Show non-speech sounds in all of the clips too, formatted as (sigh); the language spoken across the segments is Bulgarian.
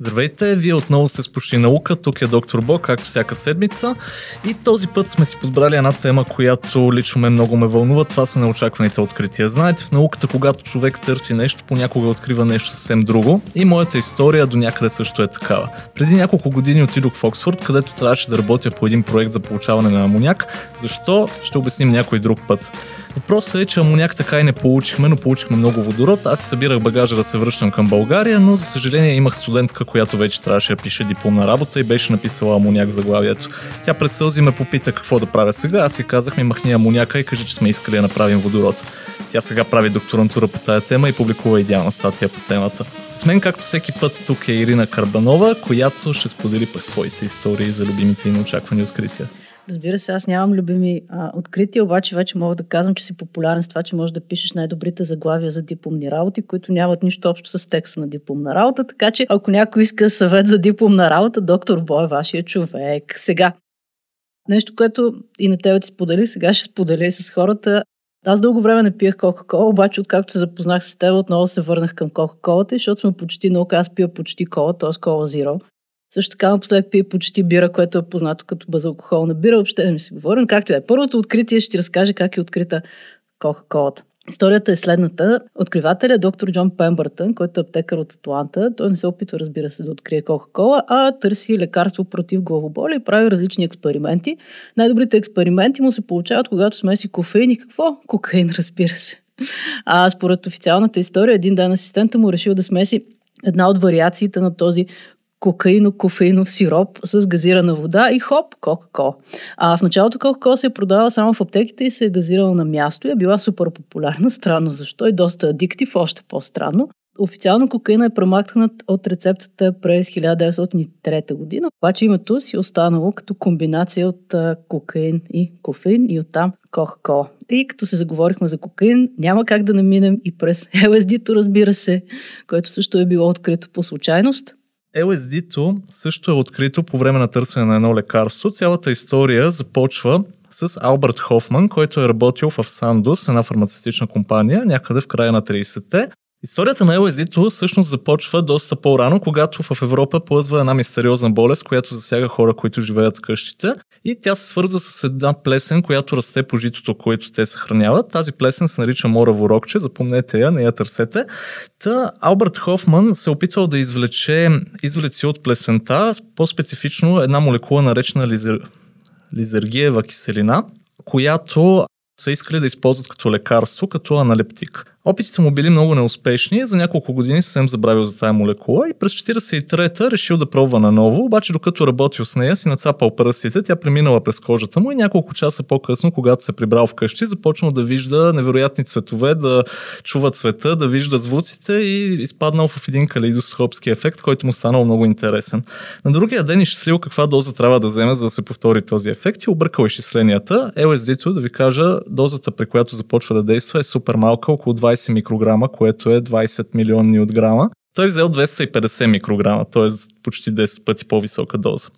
Здравейте, вие отново сте с Почти наука, тук е доктор Бо, както всяка седмица. И този път сме си подбрали една тема, която лично ме много ме вълнува. Това са неочакваните открития. Знаете, в науката, когато човек търси нещо, понякога открива нещо съвсем друго. И моята история до някъде също е такава. Преди няколко години отидох в Оксфорд, където трябваше да работя по един проект за получаване на амоняк. Защо? Ще обясним някой друг път. Въпросът е, че амоняк така и не получихме, но получихме много водород. Аз събирах багажа да се връщам към България, но за съжаление имах студентка, която вече трябваше да пише дипломна работа и беше написала амоняк заглавието. Тя през сълзи ме попита какво да правя сега. Аз си казах ми махни амоняка и кажи, че сме искали да направим водород. Тя сега прави докторантура по тая тема и публикува идеална статия по темата. С мен, както всеки път, тук е Ирина Карбанова, която ще сподели пък своите истории за любимите и неочаквани открития. Разбира се, аз нямам любими а, открития, обаче вече мога да казвам, че си популярен с това, че можеш да пишеш най-добрите заглавия за дипломни работи, които нямат нищо общо с текста на дипломна работа. Така че, ако някой иска съвет за дипломна работа, доктор Бой е вашия човек. Сега, нещо, което и на тебе ти сподели, сега ще споделя и с хората. Аз дълго време не пиех Кока-Кола, обаче откакто се запознах с теб, отново се върнах към Кока-Колата, защото сме почти наука. Аз пия почти кола, т.е. кола зиро. Също така напоследък пие почти бира, което е познато като безалкохолна бира. Въобще не ми се говорим. Както е. Първото откритие ще ти разкаже как е открита Кока-Колата. Историята е следната. Откривателят е доктор Джон Пембъртън, който е аптекар от Атланта. Той не се опитва, разбира се, да открие Кока-Кола, а търси лекарство против главоболи и прави различни експерименти. Най-добрите експерименти му се получават, когато смеси кофеин и какво? Кокаин, разбира се. А според официалната история, един ден асистента му решил да смеси една от вариациите на този кокаино-кофеинов сироп с газирана вода и хоп, Кока-Кола. А в началото Кока-Кола се е продавала само в аптеките и се е газирала на място и е била супер популярна. (laughs) Странно защо и доста адиктив, още по-странно. Официално кокаина е премахнат от рецептата през 1903 година, обаче името си е останало като комбинация от кокаин и кофеин и оттам Кока-Кола. И като се заговорихме за кокаин, няма как да наминем и през LSD-то, разбира се, което също е било открито по случайност. LSD-то също е открито по време на търсене на едно лекарство. Цялата история започва с Алберт Хофман, който е работил в Сандус, една фармацевтична компания, някъде в края на 30-те. Историята на LSD-то всъщност започва доста по-рано, когато в Европа плъзва една мистериозна болест, която засяга хора, които живеят в къщите. И тя се свързва с една плесен, която расте по житото, което те съхраняват. Тази плесен се нарича мораво рокче, запомнете я, не я търсете. Та Алберт Хофман се е опитвал да извлече извлеци от плесента, по-специфично една молекула наречена лизер... лизергиева киселина, която са искали да използват като лекарство, като аналептик. Опитите му били много неуспешни, за няколко години съвсем забравил за тази молекула и през 43-та решил да пробва наново, обаче докато работил с нея си нацапал пръстите, тя преминала през кожата му и няколко часа по-късно, когато се прибрал вкъщи, започнал да вижда невероятни цветове, да чува цвета, да вижда звуците и изпаднал в един калейдоскопски ефект, който му станал много интересен. На другия ден изчислил каква доза трябва да вземе, за да се повтори този ефект и объркал изчисленията. LSD-то, да ви кажа, дозата, при която започва да действа е супер малка, около 20 20 микрограма, което е 20 милионни от грама. Той е взел 250 микрограма, т.е. почти 10 пъти по-висока доза.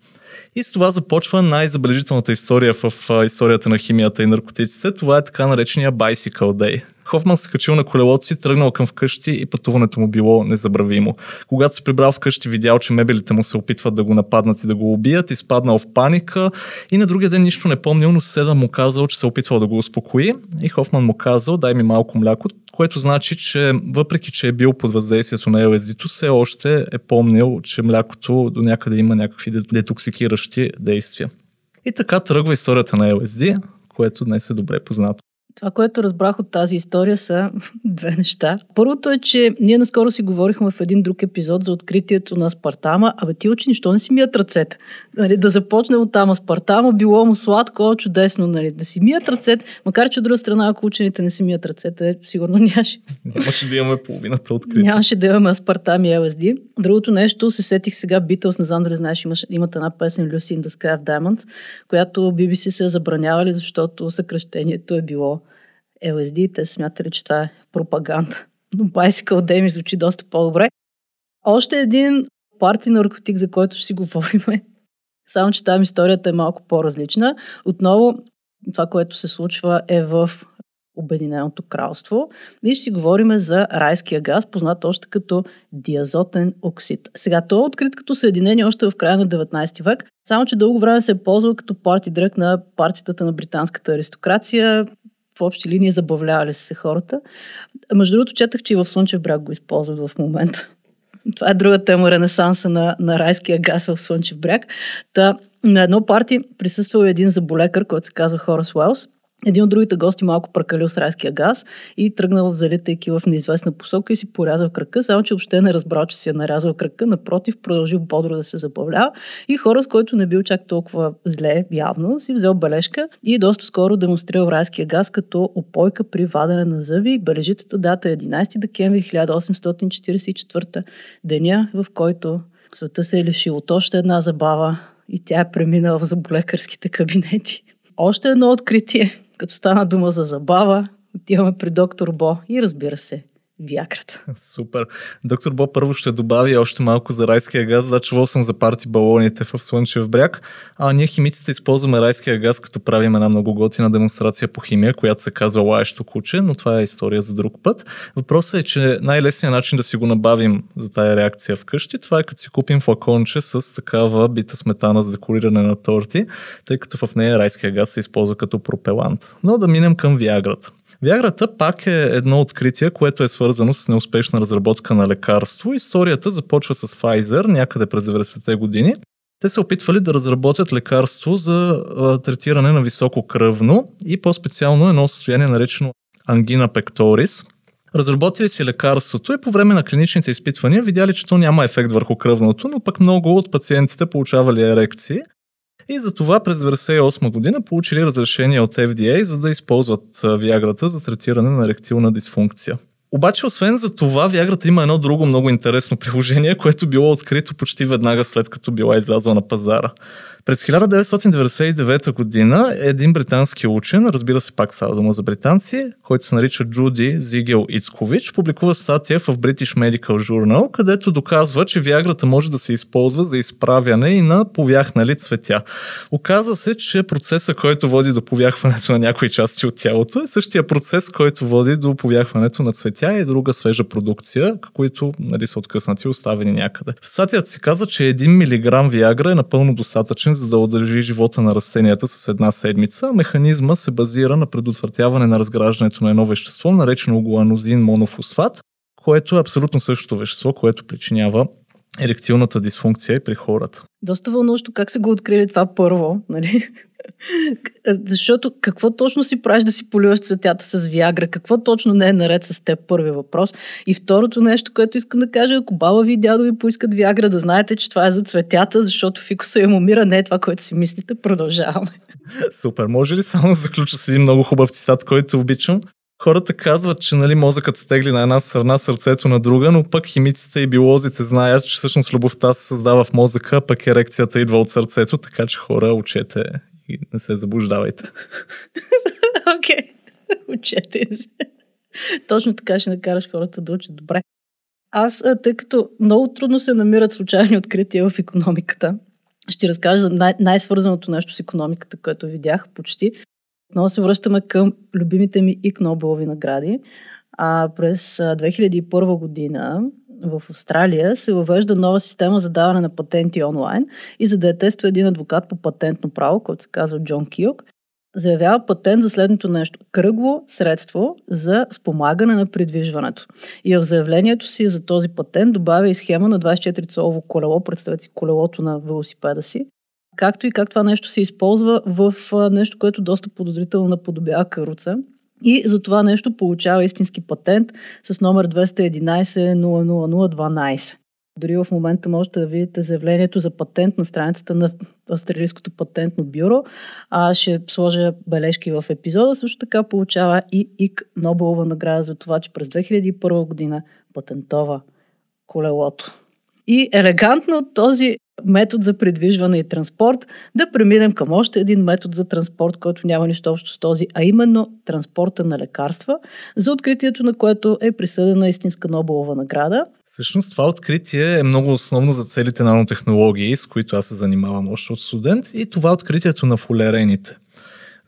И с това започва най-забележителната история в историята на химията и наркотиците. Това е така наречения Bicycle Day. Хофман се качил на колелото си, тръгнал към вкъщи и пътуването му било незабравимо. Когато се прибрал вкъщи, видял, че мебелите му се опитват да го нападнат и да го убият, изпаднал в паника и на другия ден нищо не помнил, но съседа му казал, че се опитвал да го успокои и Хофман му казал, дай ми малко мляко, което значи, че въпреки, че е бил под въздействието на LSD-то, все още е помнил, че млякото до някъде има някакви детоксикиращи действия. И така тръгва историята на LSD, което днес е добре познато. Това, което разбрах от тази история са (laughs) две неща. Първото е, че ние наскоро си говорихме в един друг епизод за откритието на Спартама. Абе ти учени, що не си мият ръцете? Нали, да започне от там Спартама, било му сладко, чудесно, нали, да си мият ръцете, макар че от друга страна, ако учените не си мият ръцете, сигурно нямаше. Нямаше да имаме половината откритие. Нямаше да имаме Аспартам и LSD. Другото нещо, се сетих сега Beatles, не знам дали знаеш, имаш, имат една песен Lucy in the Sky of Diamonds, която BBC се забранявали, защото съкръщението е било LSD, те смятали, че това е пропаганда. Но Bicycle Day ми звучи доста по-добре. Още един парти наркотик, за който ще си говорим. Само, че там историята е малко по-различна. Отново, това, което се случва е в Обединеното кралство. И ще си говорим за райския газ, познат още като диазотен оксид. Сега, той е открит като съединение още в края на 19 век, само че дълго време се е ползвал като парти дръг на партията на британската аристокрация. В общи линии забавлявали се хората. Между другото, четах, че и в Слънчев бряг го използват в момента. (laughs) Това е друга тема, ренесанса на, на райския газ в Слънчев бряг. Та, на едно парти присъствал един заболекар, който се казва Хорас Уелс – един от другите гости малко прекалил с райския газ и тръгнал залитайки в неизвестна посока и си порязал кръка, само че въобще не разбрал, че си е нарязал кръка, напротив, продължил бодро да се забавлява и хора, с който не бил чак толкова зле явно, си взел бележка и доста скоро демонстрирал райския газ като опойка при вадене на зъби. Бележитата дата е 11 декември 1844 деня, в който света се е лишил от още една забава и тя е преминала в заболекарските кабинети. Още едно откритие като стана дума за забава, отиваме при доктор Бо. И разбира се, Виаграта. (laughs) Супер. Доктор Бо първо ще добави още малко за райския газ. Да, чувал съм за парти балоните в Слънчев бряг. А ние химиците използваме райския газ, като правим една много готина демонстрация по химия, която се казва лаещо куче, но това е история за друг път. Въпросът е, че най-лесният начин да си го набавим за тая реакция вкъщи, това е като си купим флаконче с такава бита сметана за декориране на торти, тъй като в нея райския газ се използва като пропелант. Но да минем към Виаграта. Виаграта пак е едно откритие, което е свързано с неуспешна разработка на лекарство. Историята започва с Pfizer някъде през 90-те години. Те се опитвали да разработят лекарство за третиране на високо кръвно и по-специално едно състояние наречено ангина пекторис. Разработили си лекарството и по време на клиничните изпитвания видяли, че то няма ефект върху кръвното, но пък много от пациентите получавали ерекции. И за това през 1998 година получили разрешение от FDA, за да използват Виаграта за третиране на еректилна дисфункция. Обаче, освен за това, Виаграта има едно друго много интересно приложение, (laughs) което било открито почти веднага след като била излязла на пазара. През 1999 година един британски учен, разбира се пак става дума за британци, който се нарича Джуди Зигел Ицкович, публикува статия в British Medical Journal, където доказва, че Виаграта може да се използва за изправяне и на повяхнали цветя. Оказва се, че процесът, който води до повяхването на някои части от тялото е същия процес, който води до повяхването на цветя и друга свежа продукция, които нали, са откъснати и оставени някъде. В статията се казва, че 1 мг Виагра е напълно достатъчен за да удържи живота на растенията с една седмица. Механизма се базира на предотвратяване на разграждането на едно вещество, наречено гуанозин монофосфат, което е абсолютно същото вещество, което причинява еректилната дисфункция при хората. Доста вълнуващо как са го открили това първо, нали? (laughs) Защото какво точно си правиш да си поливаш цветята с Виагра? Какво точно не е наред с теб? Първи въпрос. И второто нещо, което искам да кажа, ако баба ви и дядо ви поискат Виагра, да знаете, че това е за цветята, защото фикуса им умира, не е това, което си мислите. Продължаваме. Супер. Може ли само да заключа с един много хубав цитат, който обичам? Хората казват, че нали, мозъкът стегли на една страна, сърцето на друга, но пък химиците и биолозите знаят, че всъщност любовта се създава в мозъка, пък ерекцията идва от сърцето, така че хора, учете и не се заблуждавайте. (laughs) Окей, okay. учете се. Точно така ще накараш хората да учат добре. Аз, тъй като много трудно се намират случайни открития в економиката, ще разкажа за най- най-свързаното нещо с економиката, което видях почти. Много се връщаме към любимите ми ик Нобелови награди. А през 2001 година в Австралия се въвежда нова система за даване на патенти онлайн и за да я тества един адвокат по патентно право, който се казва Джон Киок, заявява патент за следното нещо. Кръгло средство за спомагане на придвижването. И в заявлението си за този патент добавя и схема на 24-цолово колело, представете си колелото на велосипеда си, както и как това нещо се използва в нещо, което доста подозрително наподобява каруца. И за това нещо получава истински патент с номер 211 00012. Дори в момента можете да видите заявлението за патент на страницата на Австралийското патентно бюро. А ще сложа бележки в епизода. Също така получава и ИК Нобелова награда за това, че през 2001 година патентова колелото. И елегантно този метод за придвижване и транспорт, да преминем към още един метод за транспорт, който няма нищо общо с този, а именно транспорта на лекарства, за откритието на което е присъдена истинска Нобелова награда. Всъщност това откритие е много основно за целите нанотехнологии, с които аз се занимавам още от студент и това е откритието на фулерените.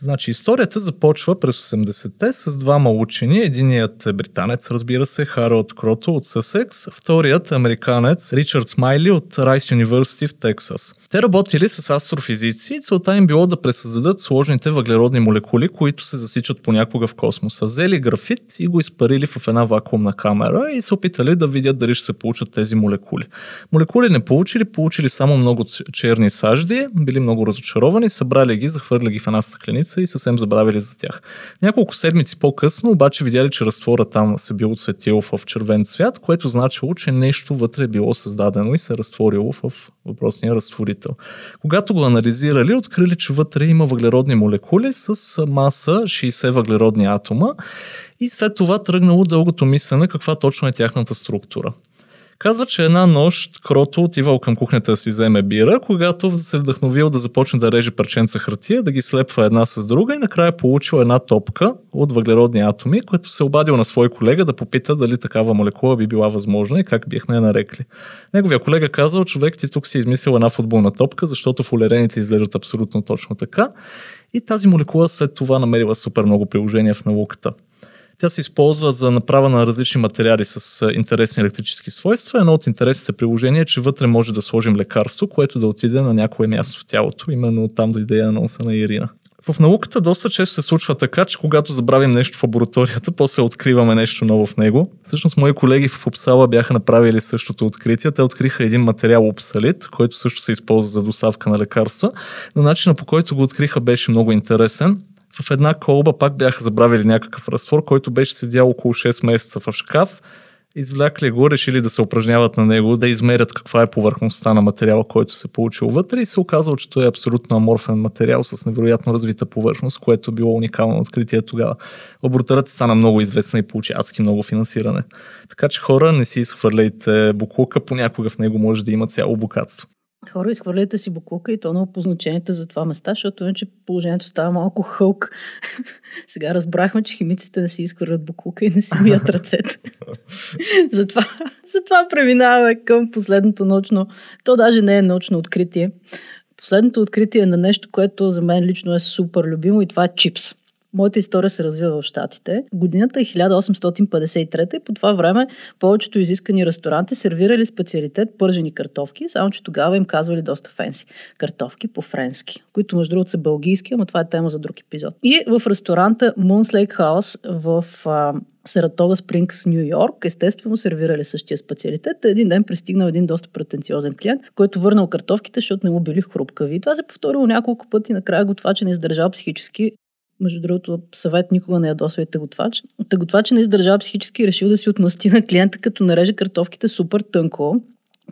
Значи историята започва през 80-те с двама учени. Единият е британец, разбира се, Харалд Крото от Съсекс, вторият американец Ричард Смайли от Райс Юниверсити в Тексас. Те работили с астрофизици и целта им било да пресъздадат сложните въглеродни молекули, които се засичат понякога в космоса. Взели графит и го изпарили в една вакуумна камера и се опитали да видят дали ще се получат тези молекули. Молекули не получили, получили само много черни сажди, били много разочаровани, събрали ги, захвърли ги в една стъкленица и съвсем забравили за тях. Няколко седмици по-късно обаче видяли, че разтвора там се бил отсветил в червен цвят, което значило, че нещо вътре е било създадено и се е разтворило в въпросния разтворител. Когато го анализирали, открили, че вътре има въглеродни молекули с маса 60 въглеродни атома и след това тръгнало дългото мислене каква точно е тяхната структура. Казва, че една нощ Крото отивал към кухнята да си вземе бира, когато се вдъхновил да започне да реже парченца хартия, да ги слепва една с друга и накрая получил една топка от въглеродни атоми, което се обадил на свой колега да попита дали такава молекула би била възможна и как бихме я нарекли. Неговия колега казал, човек ти тук си измислил една футболна топка, защото фулерените изглеждат абсолютно точно така. И тази молекула след това намерила супер много приложения в науката. Тя се използва за направа на различни материали с интересни електрически свойства. Едно от интересните приложения е, че вътре може да сложим лекарство, което да отиде на някое място в тялото. Именно там дойде анонса на Ирина. В науката доста често се случва така, че когато забравим нещо в лабораторията, (laughs) после откриваме нещо ново в него. Всъщност, мои колеги в Upsala бяха направили същото откритие. Те откриха един материал обсалит, който също се използва за доставка на лекарства, но начинът по който го откриха беше много интересен в една колба пак бяха забравили някакъв разтвор, който беше седял около 6 месеца в шкаф. Извлякли го, решили да се упражняват на него, да измерят каква е повърхността на материала, който се получил вътре и се оказало, че той е абсолютно аморфен материал с невероятно развита повърхност, което било уникално откритие тогава. Лабораторията стана много известна и получи адски много финансиране. Така че хора, не си изхвърляйте буклука, понякога в него може да има цяло богатство хора, изхвърляйте си буклука и то на позначените за това места, защото иначе положението става малко хълк. (laughs) Сега разбрахме, че химиците не си изхвърлят буклука и не си мият ръцете. (laughs) затова, затова преминаваме към последното научно, то даже не е научно откритие. Последното откритие е на нещо, което за мен лично е супер любимо и това е чипс. Моята история се развива в Штатите. Годината е 1853 и по това време повечето изискани ресторанти сервирали специалитет пържени картофки, само че тогава им казвали доста фенси. Картофки по-френски, които между другото са бългийски, но това е тема за друг епизод. И в ресторанта Moon's Lake House в а, Саратога Спрингс, Нью Йорк, естествено сервирали същия специалитет. Един ден пристигнал един доста претенциозен клиент, който върнал картофките, защото не му били хрупкави. И това се повторило няколко пъти. Накрая готвача не издържал психически между другото, съвет никога не ядосва и тъготвач. Тъготвач не издържава психически и решил да си отмъсти на клиента, като нареже картофките супер тънко,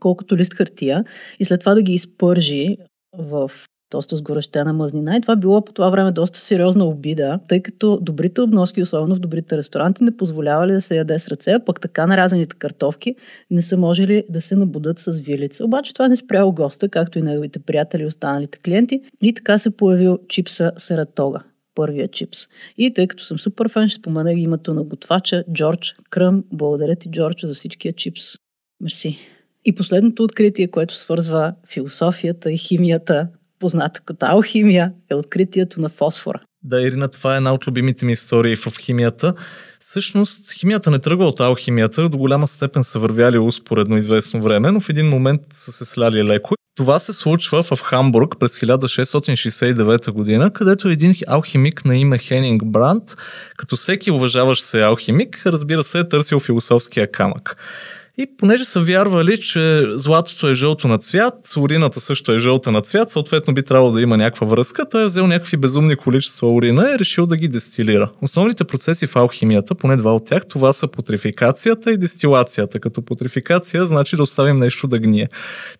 колкото лист хартия, и след това да ги изпържи в доста сгорещена мазнина. И това било по това време доста сериозна обида, тъй като добрите обноски, особено в добрите ресторанти, не позволявали да се яде с ръце, а пък така нарязаните картофки не са можели да се набудат с вилица. Обаче това не спряло госта, както и неговите приятели и останалите клиенти. И така се появил чипса Саратога първия чипс. И тъй като съм супер фен, ще спомена името на готвача Джордж Кръм. Благодаря ти, Джордж, за всичкия чипс. Мерси. И последното откритие, което свързва философията и химията, позната като алхимия, е откритието на фосфора. Да, Ирина, това е една от любимите ми истории в химията. Всъщност, химията не тръгва от алхимията, до голяма степен са вървяли успоредно известно време, но в един момент са се сляли леко. Това се случва в Хамбург през 1669 година, където един алхимик на име Хенинг Бранд, като всеки уважаващ се алхимик, разбира се, е търсил философския камък. И понеже са вярвали, че златото е жълто на цвят, урината също е жълта на цвят, съответно би трябвало да има някаква връзка, той е взел някакви безумни количества урина и е решил да ги дестилира. Основните процеси в алхимията, поне два от тях, това са путрификацията и дестилацията. Като путрификация значи да оставим нещо да гние.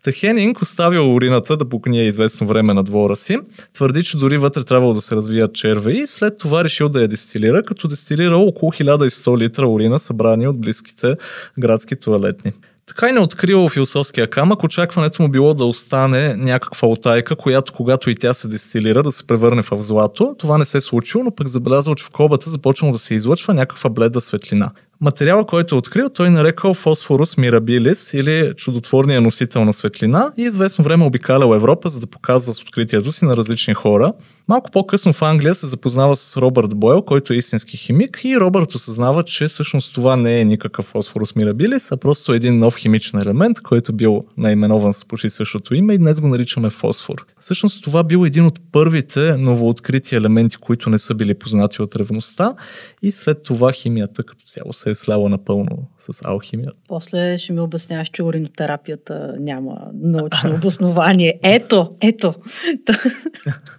Тахенинг оставил урината да погние известно време на двора си, твърди, че дори вътре трябвало да се развият черви и след това решил да я дестилира, като дестилирал около 1100 литра урина, събрани от близките градски туалети туалетни. Така и не открил философския камък, очакването му било да остане някаква отайка, която когато и тя се дестилира, да се превърне в злато. Това не се е случило, но пък забелязал, че в кобата започнало да се излъчва някаква бледа светлина. Материала, който е открил, той нарекал фосфорус мирабилис или чудотворния носител на светлина и известно време обикалял Европа, за да показва с откритието си на различни хора. Малко по-късно в Англия се запознава с Робърт Бойл, който е истински химик и Робърт осъзнава, че всъщност това не е никакъв фосфорус мирабилис, а просто един нов химичен елемент, който бил наименован с почти същото име и днес го наричаме фосфор. Всъщност това бил един от първите новооткрити елементи, които не са били познати от древността и след това химията като цяло се е сляла напълно с алхимия. После ще ми обясняваш, че уринотерапията няма научно обоснование. Ето, ето.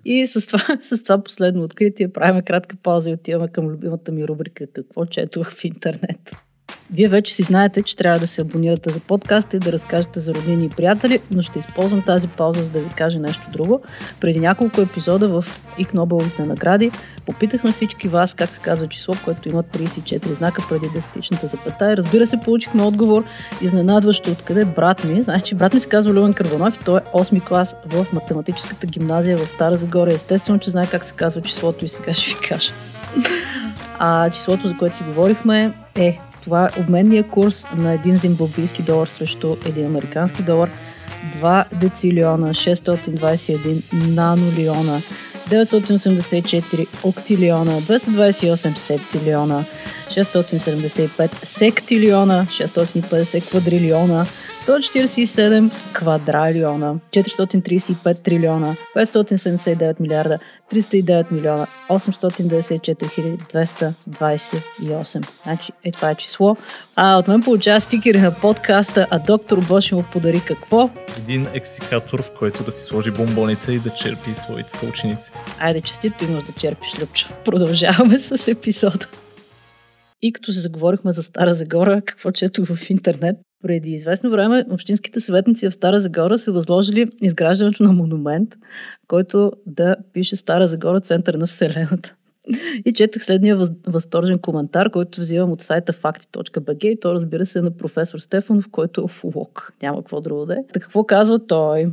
и с това, с това последно откритие правим кратка пауза и отиваме към любимата ми рубрика Какво четох в интернет. Вие вече си знаете, че трябва да се абонирате за подкаста и да разкажете за роднини и приятели, но ще използвам тази пауза, за да ви кажа нещо друго. Преди няколко епизода в ИК награди попитахме всички вас как се казва число, което има 34 знака преди десетичната запета. И разбира се, получихме отговор изненадващо откъде брат ми. Значи, брат ми се казва Любен Кърванов и той е 8 клас в математическата гимназия в Стара Загора. Естествено, че знае как се казва числото и сега ще ви кажа. А числото, за което си говорихме е това е обменния курс на един зимбабвийски долар срещу един американски долар. 2 децилиона, 621 нанолиона, 984 октилиона, 228 септилиона, 675 сектилиона, 650 квадрилиона, 147 квадралиона, 435 трилиона, 579 милиарда, 309 милиона, 894 228. Значи, е това е число. А от мен получава стикери на подкаста, а доктор Боши му подари какво? Един ексикатор, в който да си сложи бомбоните и да черпи своите съученици. Айде, честито имаш да черпиш, Любча. Продължаваме с епизода. И като се заговорихме за Стара Загора, какво чето в интернет, преди известно време общинските съветници в Стара Загора са възложили изграждането на монумент, който да пише Стара Загора център на Вселената. И четах следния възторжен коментар, който взимам от сайта fakti.bg и то разбира се е на професор Стефанов, който е УЛОК. Няма какво друго да е. Така какво казва той?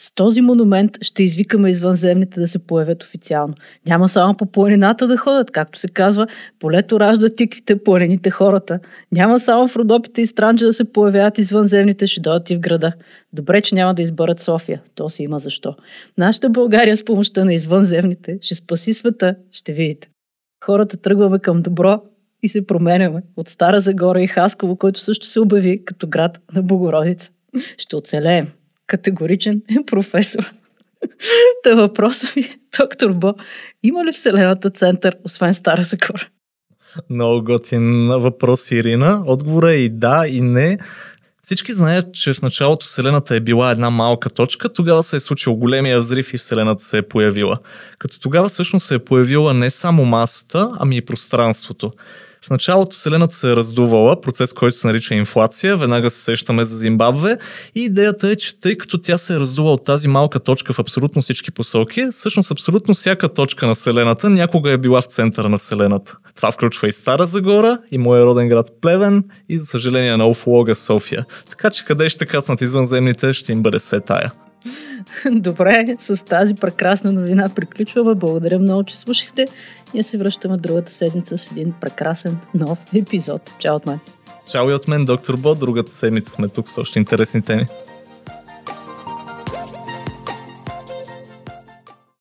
С този монумент ще извикаме извънземните да се появят официално. Няма само по планината да ходят, както се казва, полето ражда тиквите, планините хората. Няма само в Родопите и Странджа да се появяват извънземните, ще дойдат и в града. Добре, че няма да изберат София. То си има защо. Нашата България с помощта на извънземните ще спаси света, ще видите. Хората тръгваме към добро и се променяме от Стара Загора и Хасково, който също се обяви като град на Богородица. Ще оцелеем категоричен (laughs) професор. (laughs) Та въпросът ми, доктор Бо, има ли Вселената център, освен Стара Загора? Много готин въпрос, Ирина. Отговорът е и да, и не. Всички знаят, че в началото Вселената е била една малка точка, тогава се е случил големия взрив и Вселената се е появила. Като тогава всъщност се е появила не само масата, ами и пространството. В началото Вселената се е раздувала, процес, който се нарича инфлация. Веднага се сещаме за Зимбабве. И идеята е, че тъй като тя се е раздува от тази малка точка в абсолютно всички посоки, всъщност абсолютно всяка точка на Вселената някога е била в центъра на Вселената. Това включва и Стара Загора, и моя роден град Плевен, и за съжаление на уфолога София. Така че къде ще кацнат извънземните, ще им бъде се тая. (laughs) Добре, с тази прекрасна новина приключваме. Благодаря много, че слушахте. Ние се връщаме другата седмица с един прекрасен нов епизод. Чао от мен. Чао и от мен, доктор Бо. Другата седмица сме тук с още интересни теми.